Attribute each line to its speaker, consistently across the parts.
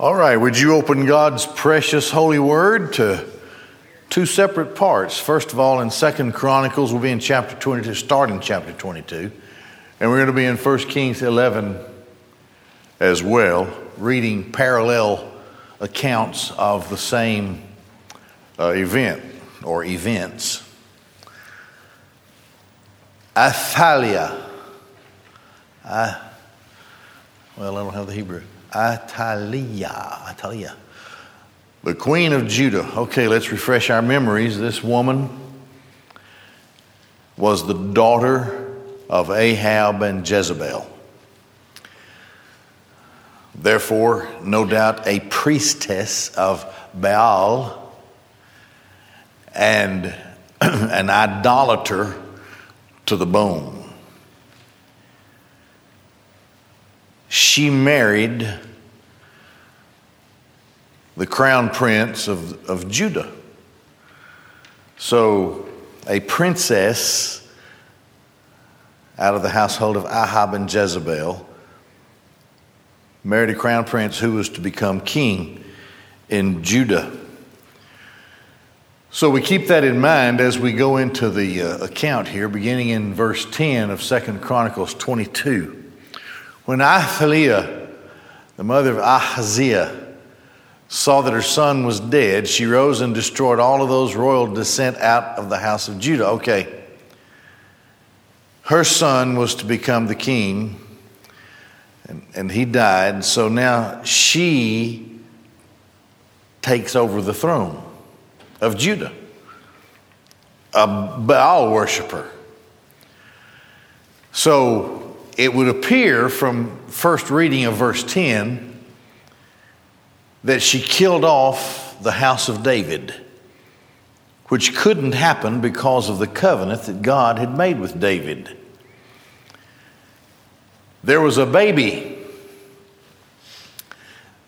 Speaker 1: All right, would you open God's precious holy word to two separate parts? First of all, in Second Chronicles, we'll be in chapter 22, starting chapter 22, and we're going to be in 1 Kings 11 as well, reading parallel accounts of the same uh, event or events. Athaliah. I, well, I don't have the Hebrew. Atalia. Atalia. The queen of Judah. Okay, let's refresh our memories. This woman was the daughter of Ahab and Jezebel. Therefore, no doubt a priestess of Baal and an idolater to the bone. She married the crown prince of, of Judah. So, a princess out of the household of Ahab and Jezebel married a crown prince who was to become king in Judah. So we keep that in mind as we go into the uh, account here, beginning in verse 10 of Second Chronicles 22. When Athaliah, the mother of Ahaziah, saw that her son was dead, she rose and destroyed all of those royal descent out of the house of Judah. Okay. Her son was to become the king, and, and he died. So now she takes over the throne of Judah, a Baal worshiper. So it would appear from first reading of verse 10 that she killed off the house of David, which couldn't happen because of the covenant that God had made with David. There was a baby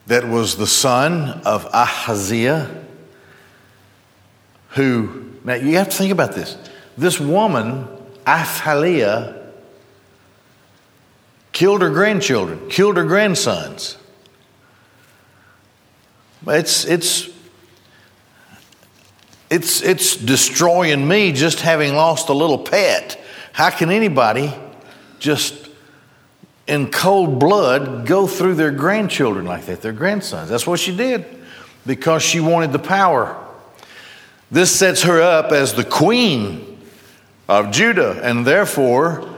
Speaker 1: that was the son of Ahaziah who, now you have to think about this. This woman, Athaliah, killed her grandchildren, killed her grandsons. It's, it's, it's, it's destroying me just having lost a little pet. How can anybody just in cold blood go through their grandchildren like that, their grandsons? That's what she did because she wanted the power. This sets her up as the queen of Judah and therefore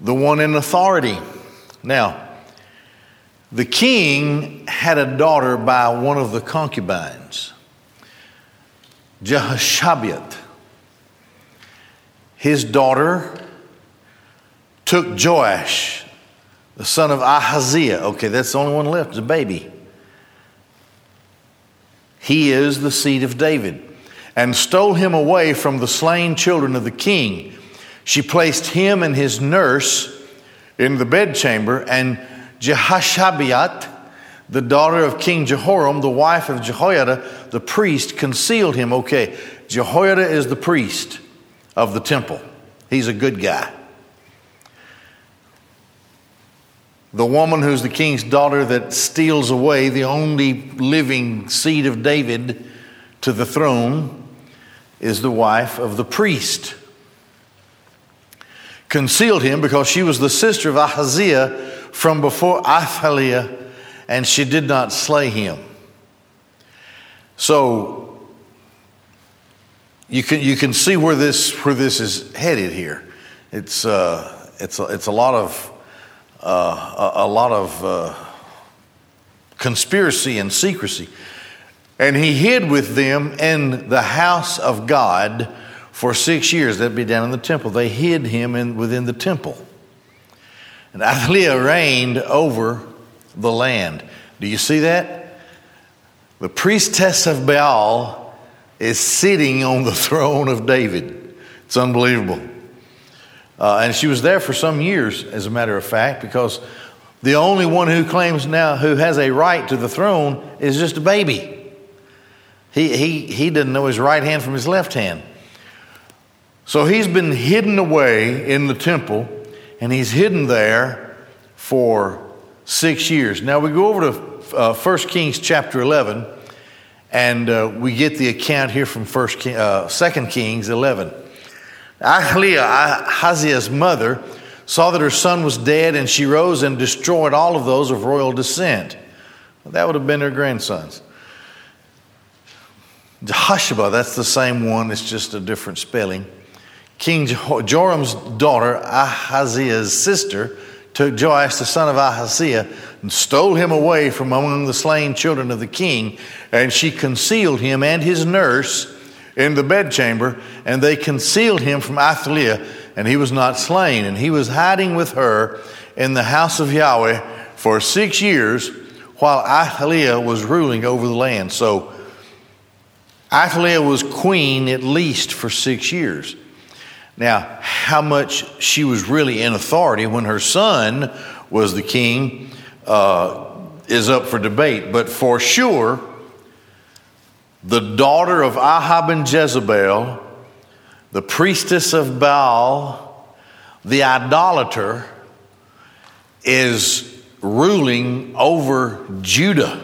Speaker 1: the one in authority. Now, the king had a daughter by one of the concubines, Jehoshabeath. His daughter took Joash, the son of Ahaziah. Okay, that's the only one left, it's a baby. He is the seed of David and stole him away from the slain children of the king. She placed him and his nurse in the bedchamber, and Jehoshabeath, the daughter of King Jehoram, the wife of Jehoiada, the priest, concealed him. Okay, Jehoiada is the priest of the temple, he's a good guy. The woman who's the king's daughter that steals away the only living seed of David to the throne is the wife of the priest. Concealed him because she was the sister of Ahaziah from before Athaliah, and she did not slay him. So you can, you can see where this, where this is headed here. It's, uh, it's, a, it's a lot of, uh, a, a, lot of uh, conspiracy and secrecy. And he hid with them in the house of God for six years. That'd be down in the temple. They hid him in, within the temple. And Athaliah reigned over the land. Do you see that? The priestess of Baal is sitting on the throne of David. It's unbelievable. Uh, and she was there for some years, as a matter of fact, because the only one who claims now who has a right to the throne is just a baby. He, he, he didn't know his right hand from his left hand. So he's been hidden away in the temple, and he's hidden there for six years. Now we go over to uh, 1 Kings chapter 11, and uh, we get the account here from First King, uh, 2 Kings 11. Athaliah, Ahaziah's mother, saw that her son was dead, and she rose and destroyed all of those of royal descent. That would have been her grandsons. Jehosheba, that's the same one, it's just a different spelling. King Joram's daughter, Ahaziah's sister, took Joash, the son of Ahaziah, and stole him away from among the slain children of the king, and she concealed him and his nurse in the bedchamber, and they concealed him from Athaliah, and he was not slain. And he was hiding with her in the house of Yahweh for six years while Athaliah was ruling over the land. So Athaliah was queen at least for six years. Now, how much she was really in authority when her son was the king uh, is up for debate. But for sure, the daughter of Ahab and Jezebel, the priestess of Baal, the idolater, is ruling over Judah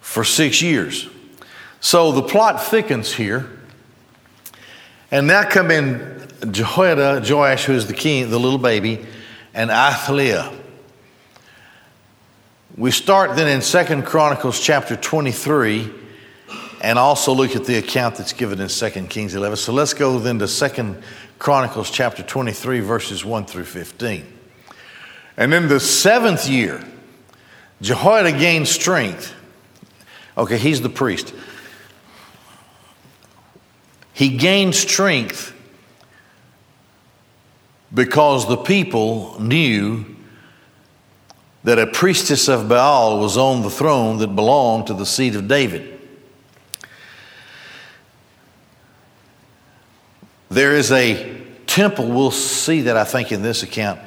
Speaker 1: for six years. So the plot thickens here. And now come in Jehoiada, Joash, who is the king, the little baby, and Athaliah. We start then in Second Chronicles chapter 23 and also look at the account that's given in 2 Kings 11. So let's go then to 2 Chronicles chapter 23, verses 1 through 15. And in the seventh year, Jehoiada gained strength. Okay, he's the priest. He gained strength because the people knew that a priestess of Baal was on the throne that belonged to the seed of David. There is a temple, we'll see that I think in this account.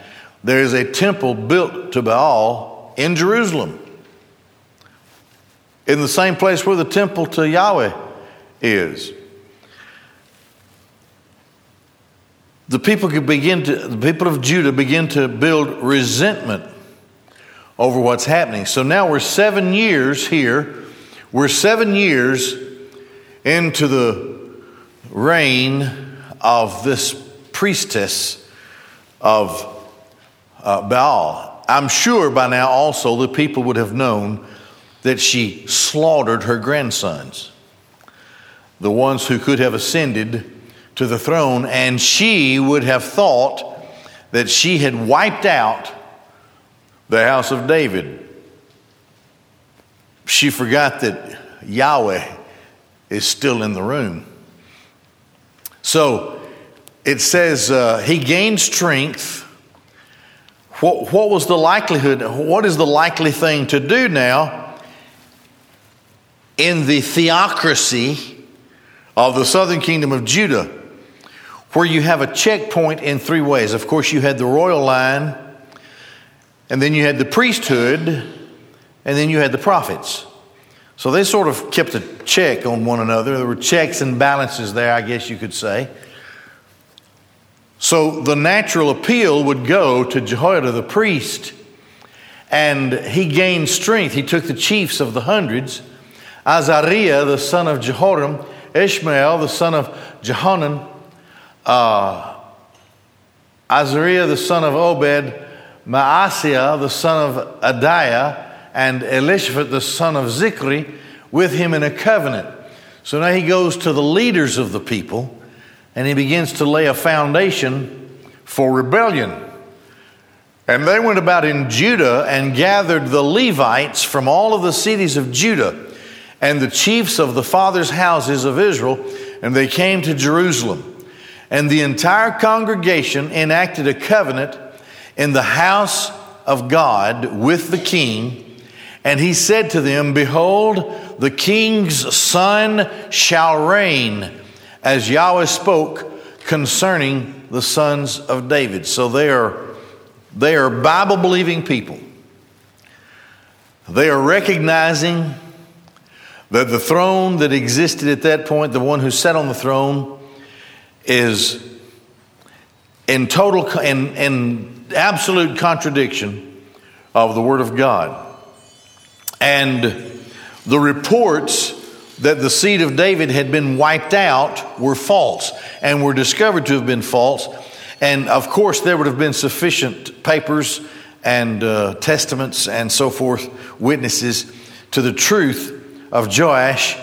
Speaker 1: There is a temple built to Baal in Jerusalem, in the same place where the temple to Yahweh is. The people could begin to, the people of Judah begin to build resentment over what's happening. So now we're seven years here. We're seven years into the reign of this priestess of uh, Baal. I'm sure by now also the people would have known that she slaughtered her grandsons, the ones who could have ascended to the throne, and she would have thought that she had wiped out the house of David. She forgot that Yahweh is still in the room. So it says uh, he gained strength. What, what was the likelihood? What is the likely thing to do now in the theocracy of the southern kingdom of Judah? Where you have a checkpoint in three ways. Of course, you had the royal line, and then you had the priesthood, and then you had the prophets. So they sort of kept a check on one another. There were checks and balances there, I guess you could say. So the natural appeal would go to Jehoiada the priest, and he gained strength. He took the chiefs of the hundreds Azariah, the son of Jeroham, Ishmael, the son of Johanan, uh, Azariah the son of Obed, Maaseiah the son of Adaiah, and Elishaphat the son of Zichri with him in a covenant. So now he goes to the leaders of the people and he begins to lay a foundation for rebellion. And they went about in Judah and gathered the Levites from all of the cities of Judah and the chiefs of the fathers' houses of Israel, and they came to Jerusalem. And the entire congregation enacted a covenant in the house of God with the king. And he said to them, Behold, the king's son shall reign, as Yahweh spoke concerning the sons of David. So they are, they are Bible believing people. They are recognizing that the throne that existed at that point, the one who sat on the throne, is in total in, in absolute contradiction of the word of god And the reports that the seed of David had been wiped out were false and were discovered to have been false. And of course, there would have been sufficient papers and uh, testaments and so forth, witnesses to the truth of Joash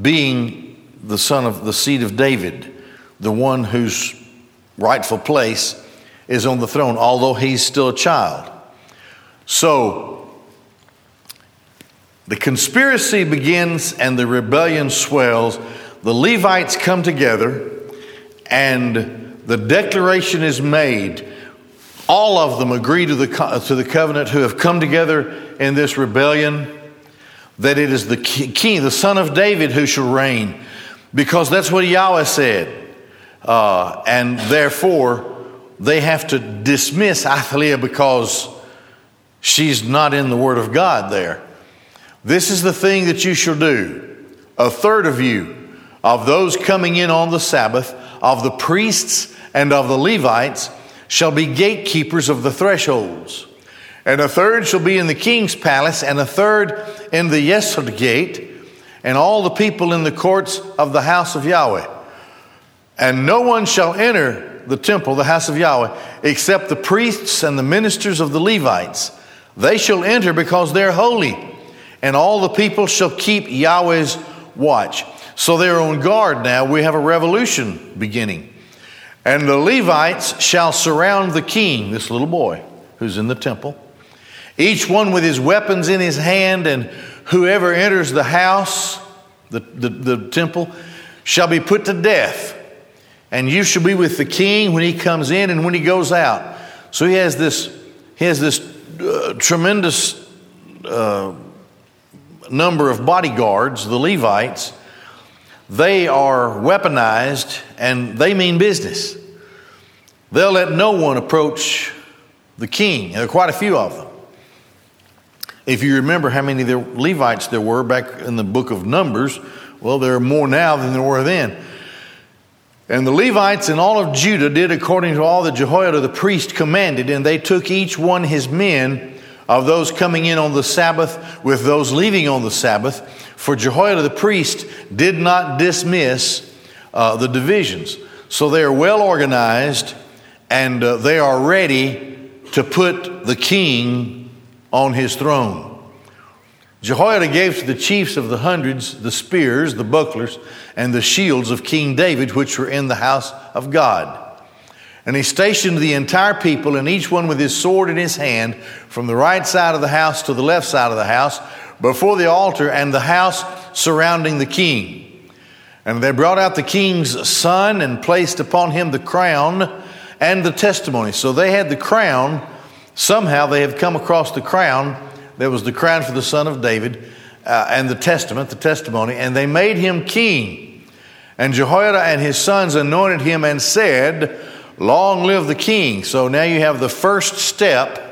Speaker 1: being the son of the seed of David, the one whose rightful place is on the throne, although he's still a child. So, the conspiracy begins and the rebellion swells. The Levites come together and the declaration is made. All of them agree to the, to the covenant who have come together in this rebellion that it is the king, the son of David, who shall reign, because that's what Yahweh said. Uh, and therefore, they have to dismiss Athaliah because she's not in the Word of God there. This is the thing that you shall do. A third of you, of those coming in on the Sabbath, of the priests and of the Levites, shall be gatekeepers of the thresholds. And a third shall be in the king's palace, and a third in the Yesod gate, and all the people in the courts of the house of Yahweh. And no one shall enter the temple, the house of Yahweh, except the priests and the ministers of the Levites. They shall enter because they're holy and all the people shall keep Yahweh's watch. So they're on guard now. We have a revolution beginning. And the Levites shall surround the king, this little boy who's in the temple, each one with his weapons in his hand, and whoever enters the house, the, the, the temple, shall be put to death. And you shall be with the king when he comes in and when he goes out. So he has this, he has this uh, tremendous uh, number of bodyguards, the Levites, they are weaponized and they mean business. They'll let no one approach the king. There are quite a few of them. If you remember how many there, Levites there were back in the book of Numbers, well, there are more now than there were then. And the Levites and all of Judah did according to all that Jehoiada the priest commanded, and they took each one his men of those coming in on the Sabbath with those leaving on the Sabbath. For Jehoiada the priest did not dismiss uh, the divisions. So they are well organized and uh, they are ready to put the king on his throne. Jehoiada gave to the chiefs of the hundreds the spears, the bucklers, and the shields of King David, which were in the house of God. And he stationed the entire people, and each one with his sword in his hand, from the right side of the house to the left side of the house, before the altar and the house surrounding the king. And they brought out the king's son and placed upon him the crown and the testimony. So they had the crown. Somehow they have come across the crown. There was the crown for the son of David uh, and the testament, the testimony, and they made him king. And Jehoiada and his sons anointed him and said, Long live the king. So now you have the first step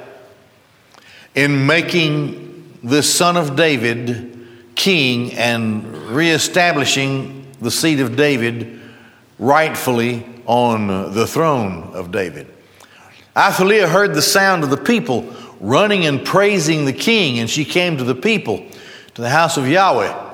Speaker 1: in making the son of David king and reestablishing the seat of David rightfully on the throne of David. Athaliah heard the sound of the people running and praising the king, and she came to the people, to the house of Yahweh.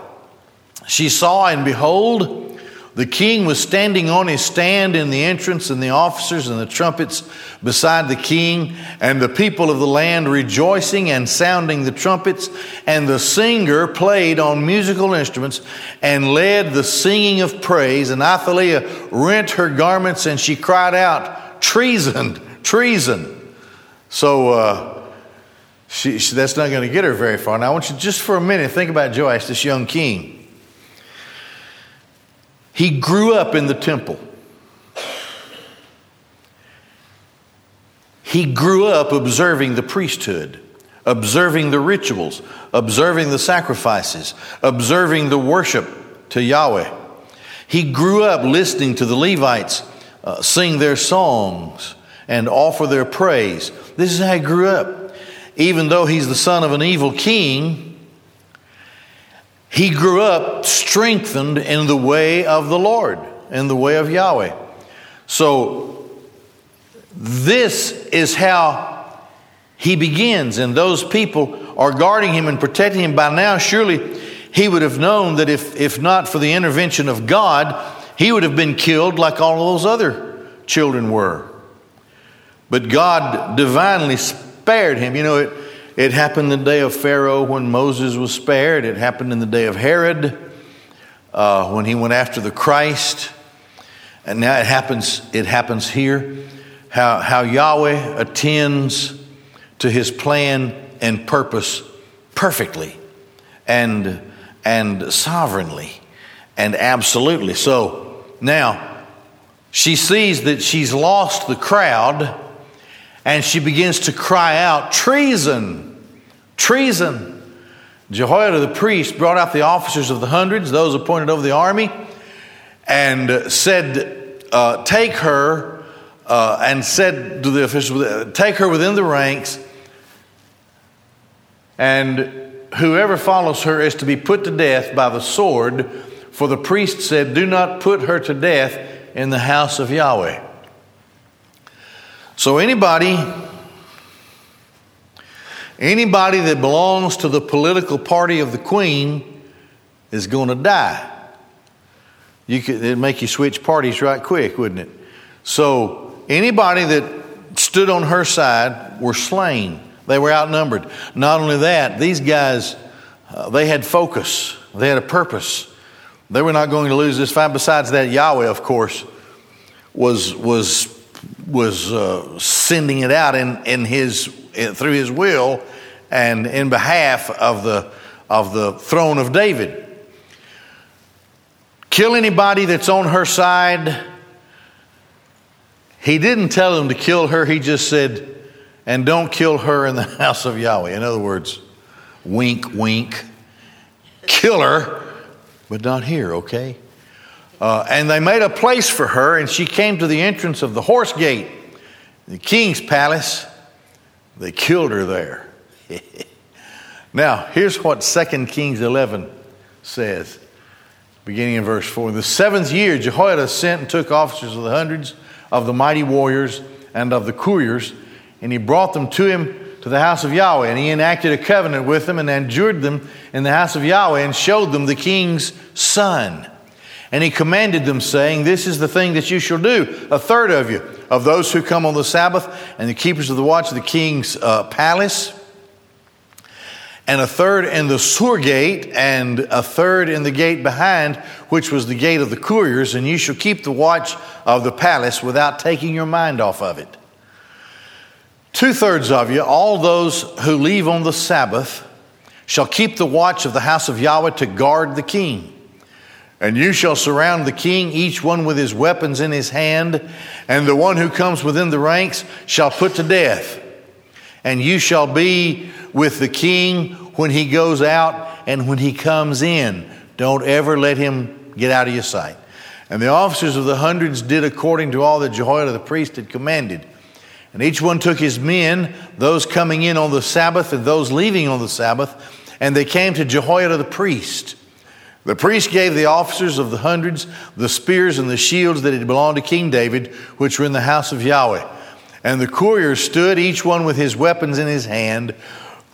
Speaker 1: She saw, and behold, the king was standing on his stand in the entrance, and the officers and the trumpets beside the king, and the people of the land rejoicing and sounding the trumpets. And the singer played on musical instruments and led the singing of praise. And Athaliah rent her garments and she cried out, Treason, treason. So, uh, she, she, that's not going to get her very far. Now, I want you just for a minute think about Joash, this young king. He grew up in the temple. He grew up observing the priesthood, observing the rituals, observing the sacrifices, observing the worship to Yahweh. He grew up listening to the Levites uh, sing their songs and offer their praise. This is how he grew up. Even though he's the son of an evil king, he grew up strengthened in the way of the Lord, in the way of Yahweh. So, this is how he begins, and those people are guarding him and protecting him, by now surely he would have known that if, if not for the intervention of God, he would have been killed like all of those other children were. But God divinely spared him. You know, it, it happened the day of Pharaoh when Moses was spared, it happened in the day of Herod uh, when he went after the Christ. And now it happens, it happens here. How, how Yahweh attends to his plan and purpose perfectly and, and sovereignly and absolutely. So now she sees that she's lost the crowd and she begins to cry out, Treason! Treason! Jehoiada the priest brought out the officers of the hundreds, those appointed over the army, and said, uh, Take her, uh, and said to the officials, Take her within the ranks, and whoever follows her is to be put to death by the sword. For the priest said, Do not put her to death in the house of Yahweh. So, anybody Anybody that belongs to the political party of the queen is going to die. You could, it'd make you switch parties right quick, wouldn't it? So anybody that stood on her side were slain. They were outnumbered. Not only that, these guys, uh, they had focus. They had a purpose. They were not going to lose this fight. Besides that, Yahweh, of course, was was was uh, sending it out in in his through his will and in behalf of the, of the throne of David. Kill anybody that's on her side. He didn't tell them to kill her, he just said, and don't kill her in the house of Yahweh. In other words, wink, wink, kill her, but not here, okay? Uh, and they made a place for her, and she came to the entrance of the horse gate, the king's palace. They killed her there. now, here's what 2 Kings 11 says, beginning in verse 4. In the seventh year, Jehoiada sent and took officers of the hundreds of the mighty warriors and of the couriers, and he brought them to him to the house of Yahweh. And he enacted a covenant with them and adjured them in the house of Yahweh and showed them the king's son. And he commanded them, saying, This is the thing that you shall do. A third of you, of those who come on the Sabbath, and the keepers of the watch of the king's uh, palace, and a third in the sur gate, and a third in the gate behind, which was the gate of the couriers, and you shall keep the watch of the palace without taking your mind off of it. Two thirds of you, all those who leave on the Sabbath, shall keep the watch of the house of Yahweh to guard the king. And you shall surround the king, each one with his weapons in his hand, and the one who comes within the ranks shall put to death. And you shall be with the king when he goes out and when he comes in. Don't ever let him get out of your sight. And the officers of the hundreds did according to all that Jehoiada the priest had commanded. And each one took his men, those coming in on the Sabbath and those leaving on the Sabbath, and they came to Jehoiada the priest. The priest gave the officers of the hundreds the spears and the shields that had belonged to King David, which were in the house of Yahweh. And the couriers stood, each one with his weapons in his hand,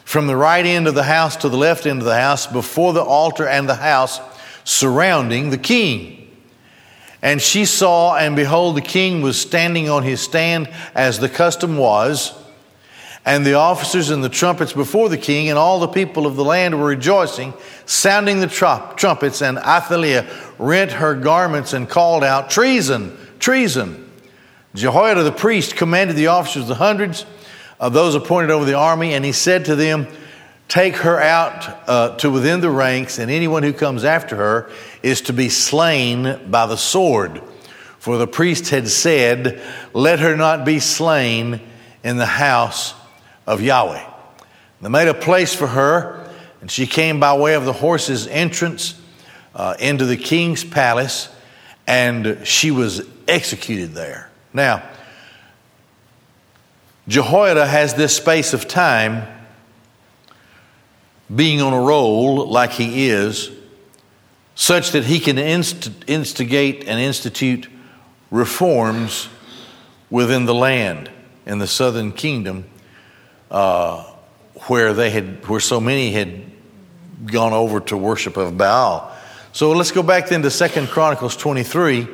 Speaker 1: from the right end of the house to the left end of the house, before the altar and the house, surrounding the king. And she saw, and behold, the king was standing on his stand as the custom was and the officers and the trumpets before the king, and all the people of the land were rejoicing, sounding the trumpets. And Athaliah rent her garments and called out, Treason, treason. Jehoiada the priest commanded the officers of the hundreds of those appointed over the army, and he said to them, Take her out uh, to within the ranks, and anyone who comes after her is to be slain by the sword. For the priest had said, Let her not be slain in the house of Yahweh. They made a place for her, and she came by way of the horse's entrance uh, into the king's palace, and she was executed there. Now, Jehoiada has this space of time being on a roll like he is, such that he can inst- instigate and institute reforms within the land in the southern kingdom uh, where they had where so many had gone over to worship of Baal. So let's go back then to Second Chronicles 23,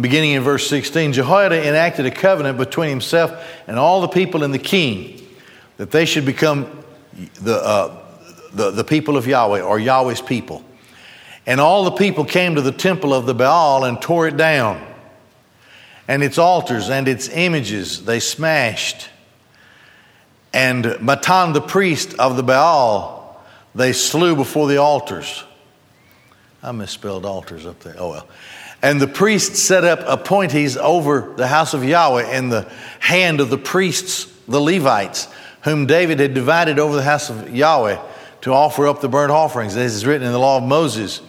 Speaker 1: beginning in verse 16. Jehoiada enacted a covenant between himself and all the people and the king that they should become the, uh, the, the people of Yahweh or Yahweh's people. And all the people came to the temple of the Baal and tore it down. And its altars and its images they smashed. And Mattan the priest of the Baal, they slew before the altars. I misspelled altars up there. Oh well. And the priests set up appointees over the house of Yahweh in the hand of the priests, the Levites, whom David had divided over the house of Yahweh to offer up the burnt offerings, as is written in the law of Moses,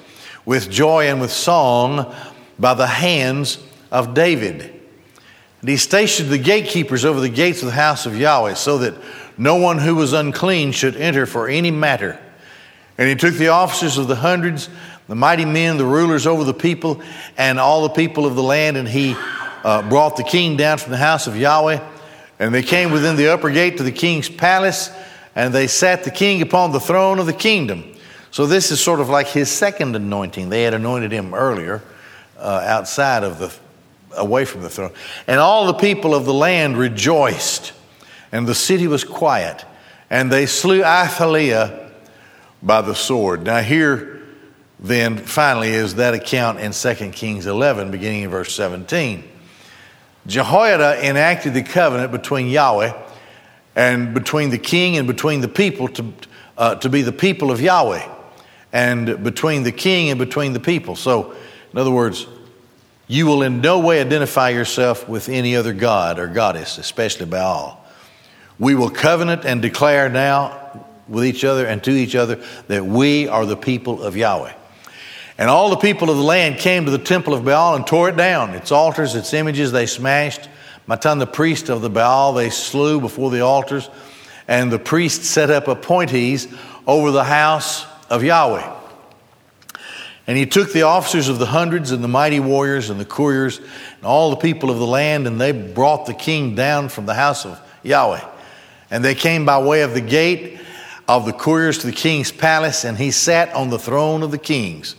Speaker 1: with joy and with song by the hands of David. And he stationed the gatekeepers over the gates of the house of Yahweh, so that no one who was unclean should enter for any matter. And he took the officers of the hundreds, the mighty men, the rulers over the people, and all the people of the land, and he uh, brought the king down from the house of Yahweh. And they came within the upper gate to the king's palace, and they sat the king upon the throne of the kingdom. So this is sort of like his second anointing. They had anointed him earlier uh, outside of the, away from the throne. And all the people of the land rejoiced, and the city was quiet. And they slew Athaliah by the sword. Now here, then, finally, is that account in 2 Kings 11, beginning in verse 17. Jehoiada enacted the covenant between Yahweh and between the king and between the people to, uh, to be the people of Yahweh, and between the king and between the people. So, in other words, you will in no way identify yourself with any other god or goddess, especially Baal. We will covenant and declare now with each other and to each other that we are the people of Yahweh. And all the people of the land came to the temple of Baal and tore it down. Its altars, its images, they smashed. Mattan, the priest of the Baal, they slew before the altars. And the priests set up appointees over the house of Yahweh. And he took the officers of the hundreds and the mighty warriors and the couriers and all the people of the land, and they brought the king down from the house of Yahweh. And they came by way of the gate of the couriers to the king's palace, and he sat on the throne of the kings.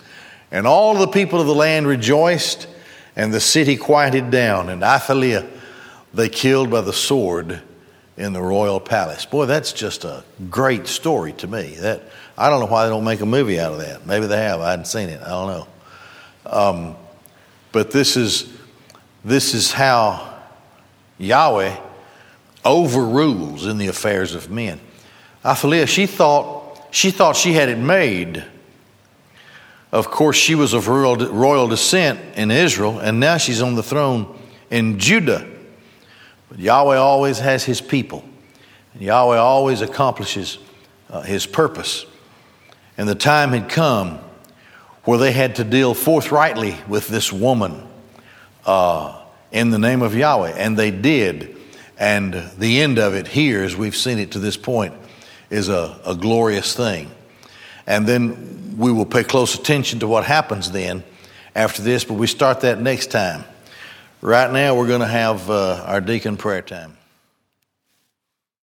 Speaker 1: And all the people of the land rejoiced, and the city quieted down. And Athaliah they killed by the sword in the royal palace. Boy, that's just a great story to me. That I don't know why they don't make a movie out of that. Maybe they have. I hadn't seen it. I don't know. Um, but this is this is how Yahweh overrules in the affairs of men. Athaliah, she thought she thought she had it made of course, she was of royal, royal descent in Israel, and now she's on the throne in Judah. But Yahweh always has his people, Yahweh always accomplishes uh, his purpose. And the time had come where they had to deal forthrightly with this woman uh, in the name of Yahweh, and they did. And the end of it here, as we've seen it to this point, is a, a glorious thing. And then we will pay close attention to what happens then after this, but we start that next time. Right now, we're going to have uh, our deacon prayer time.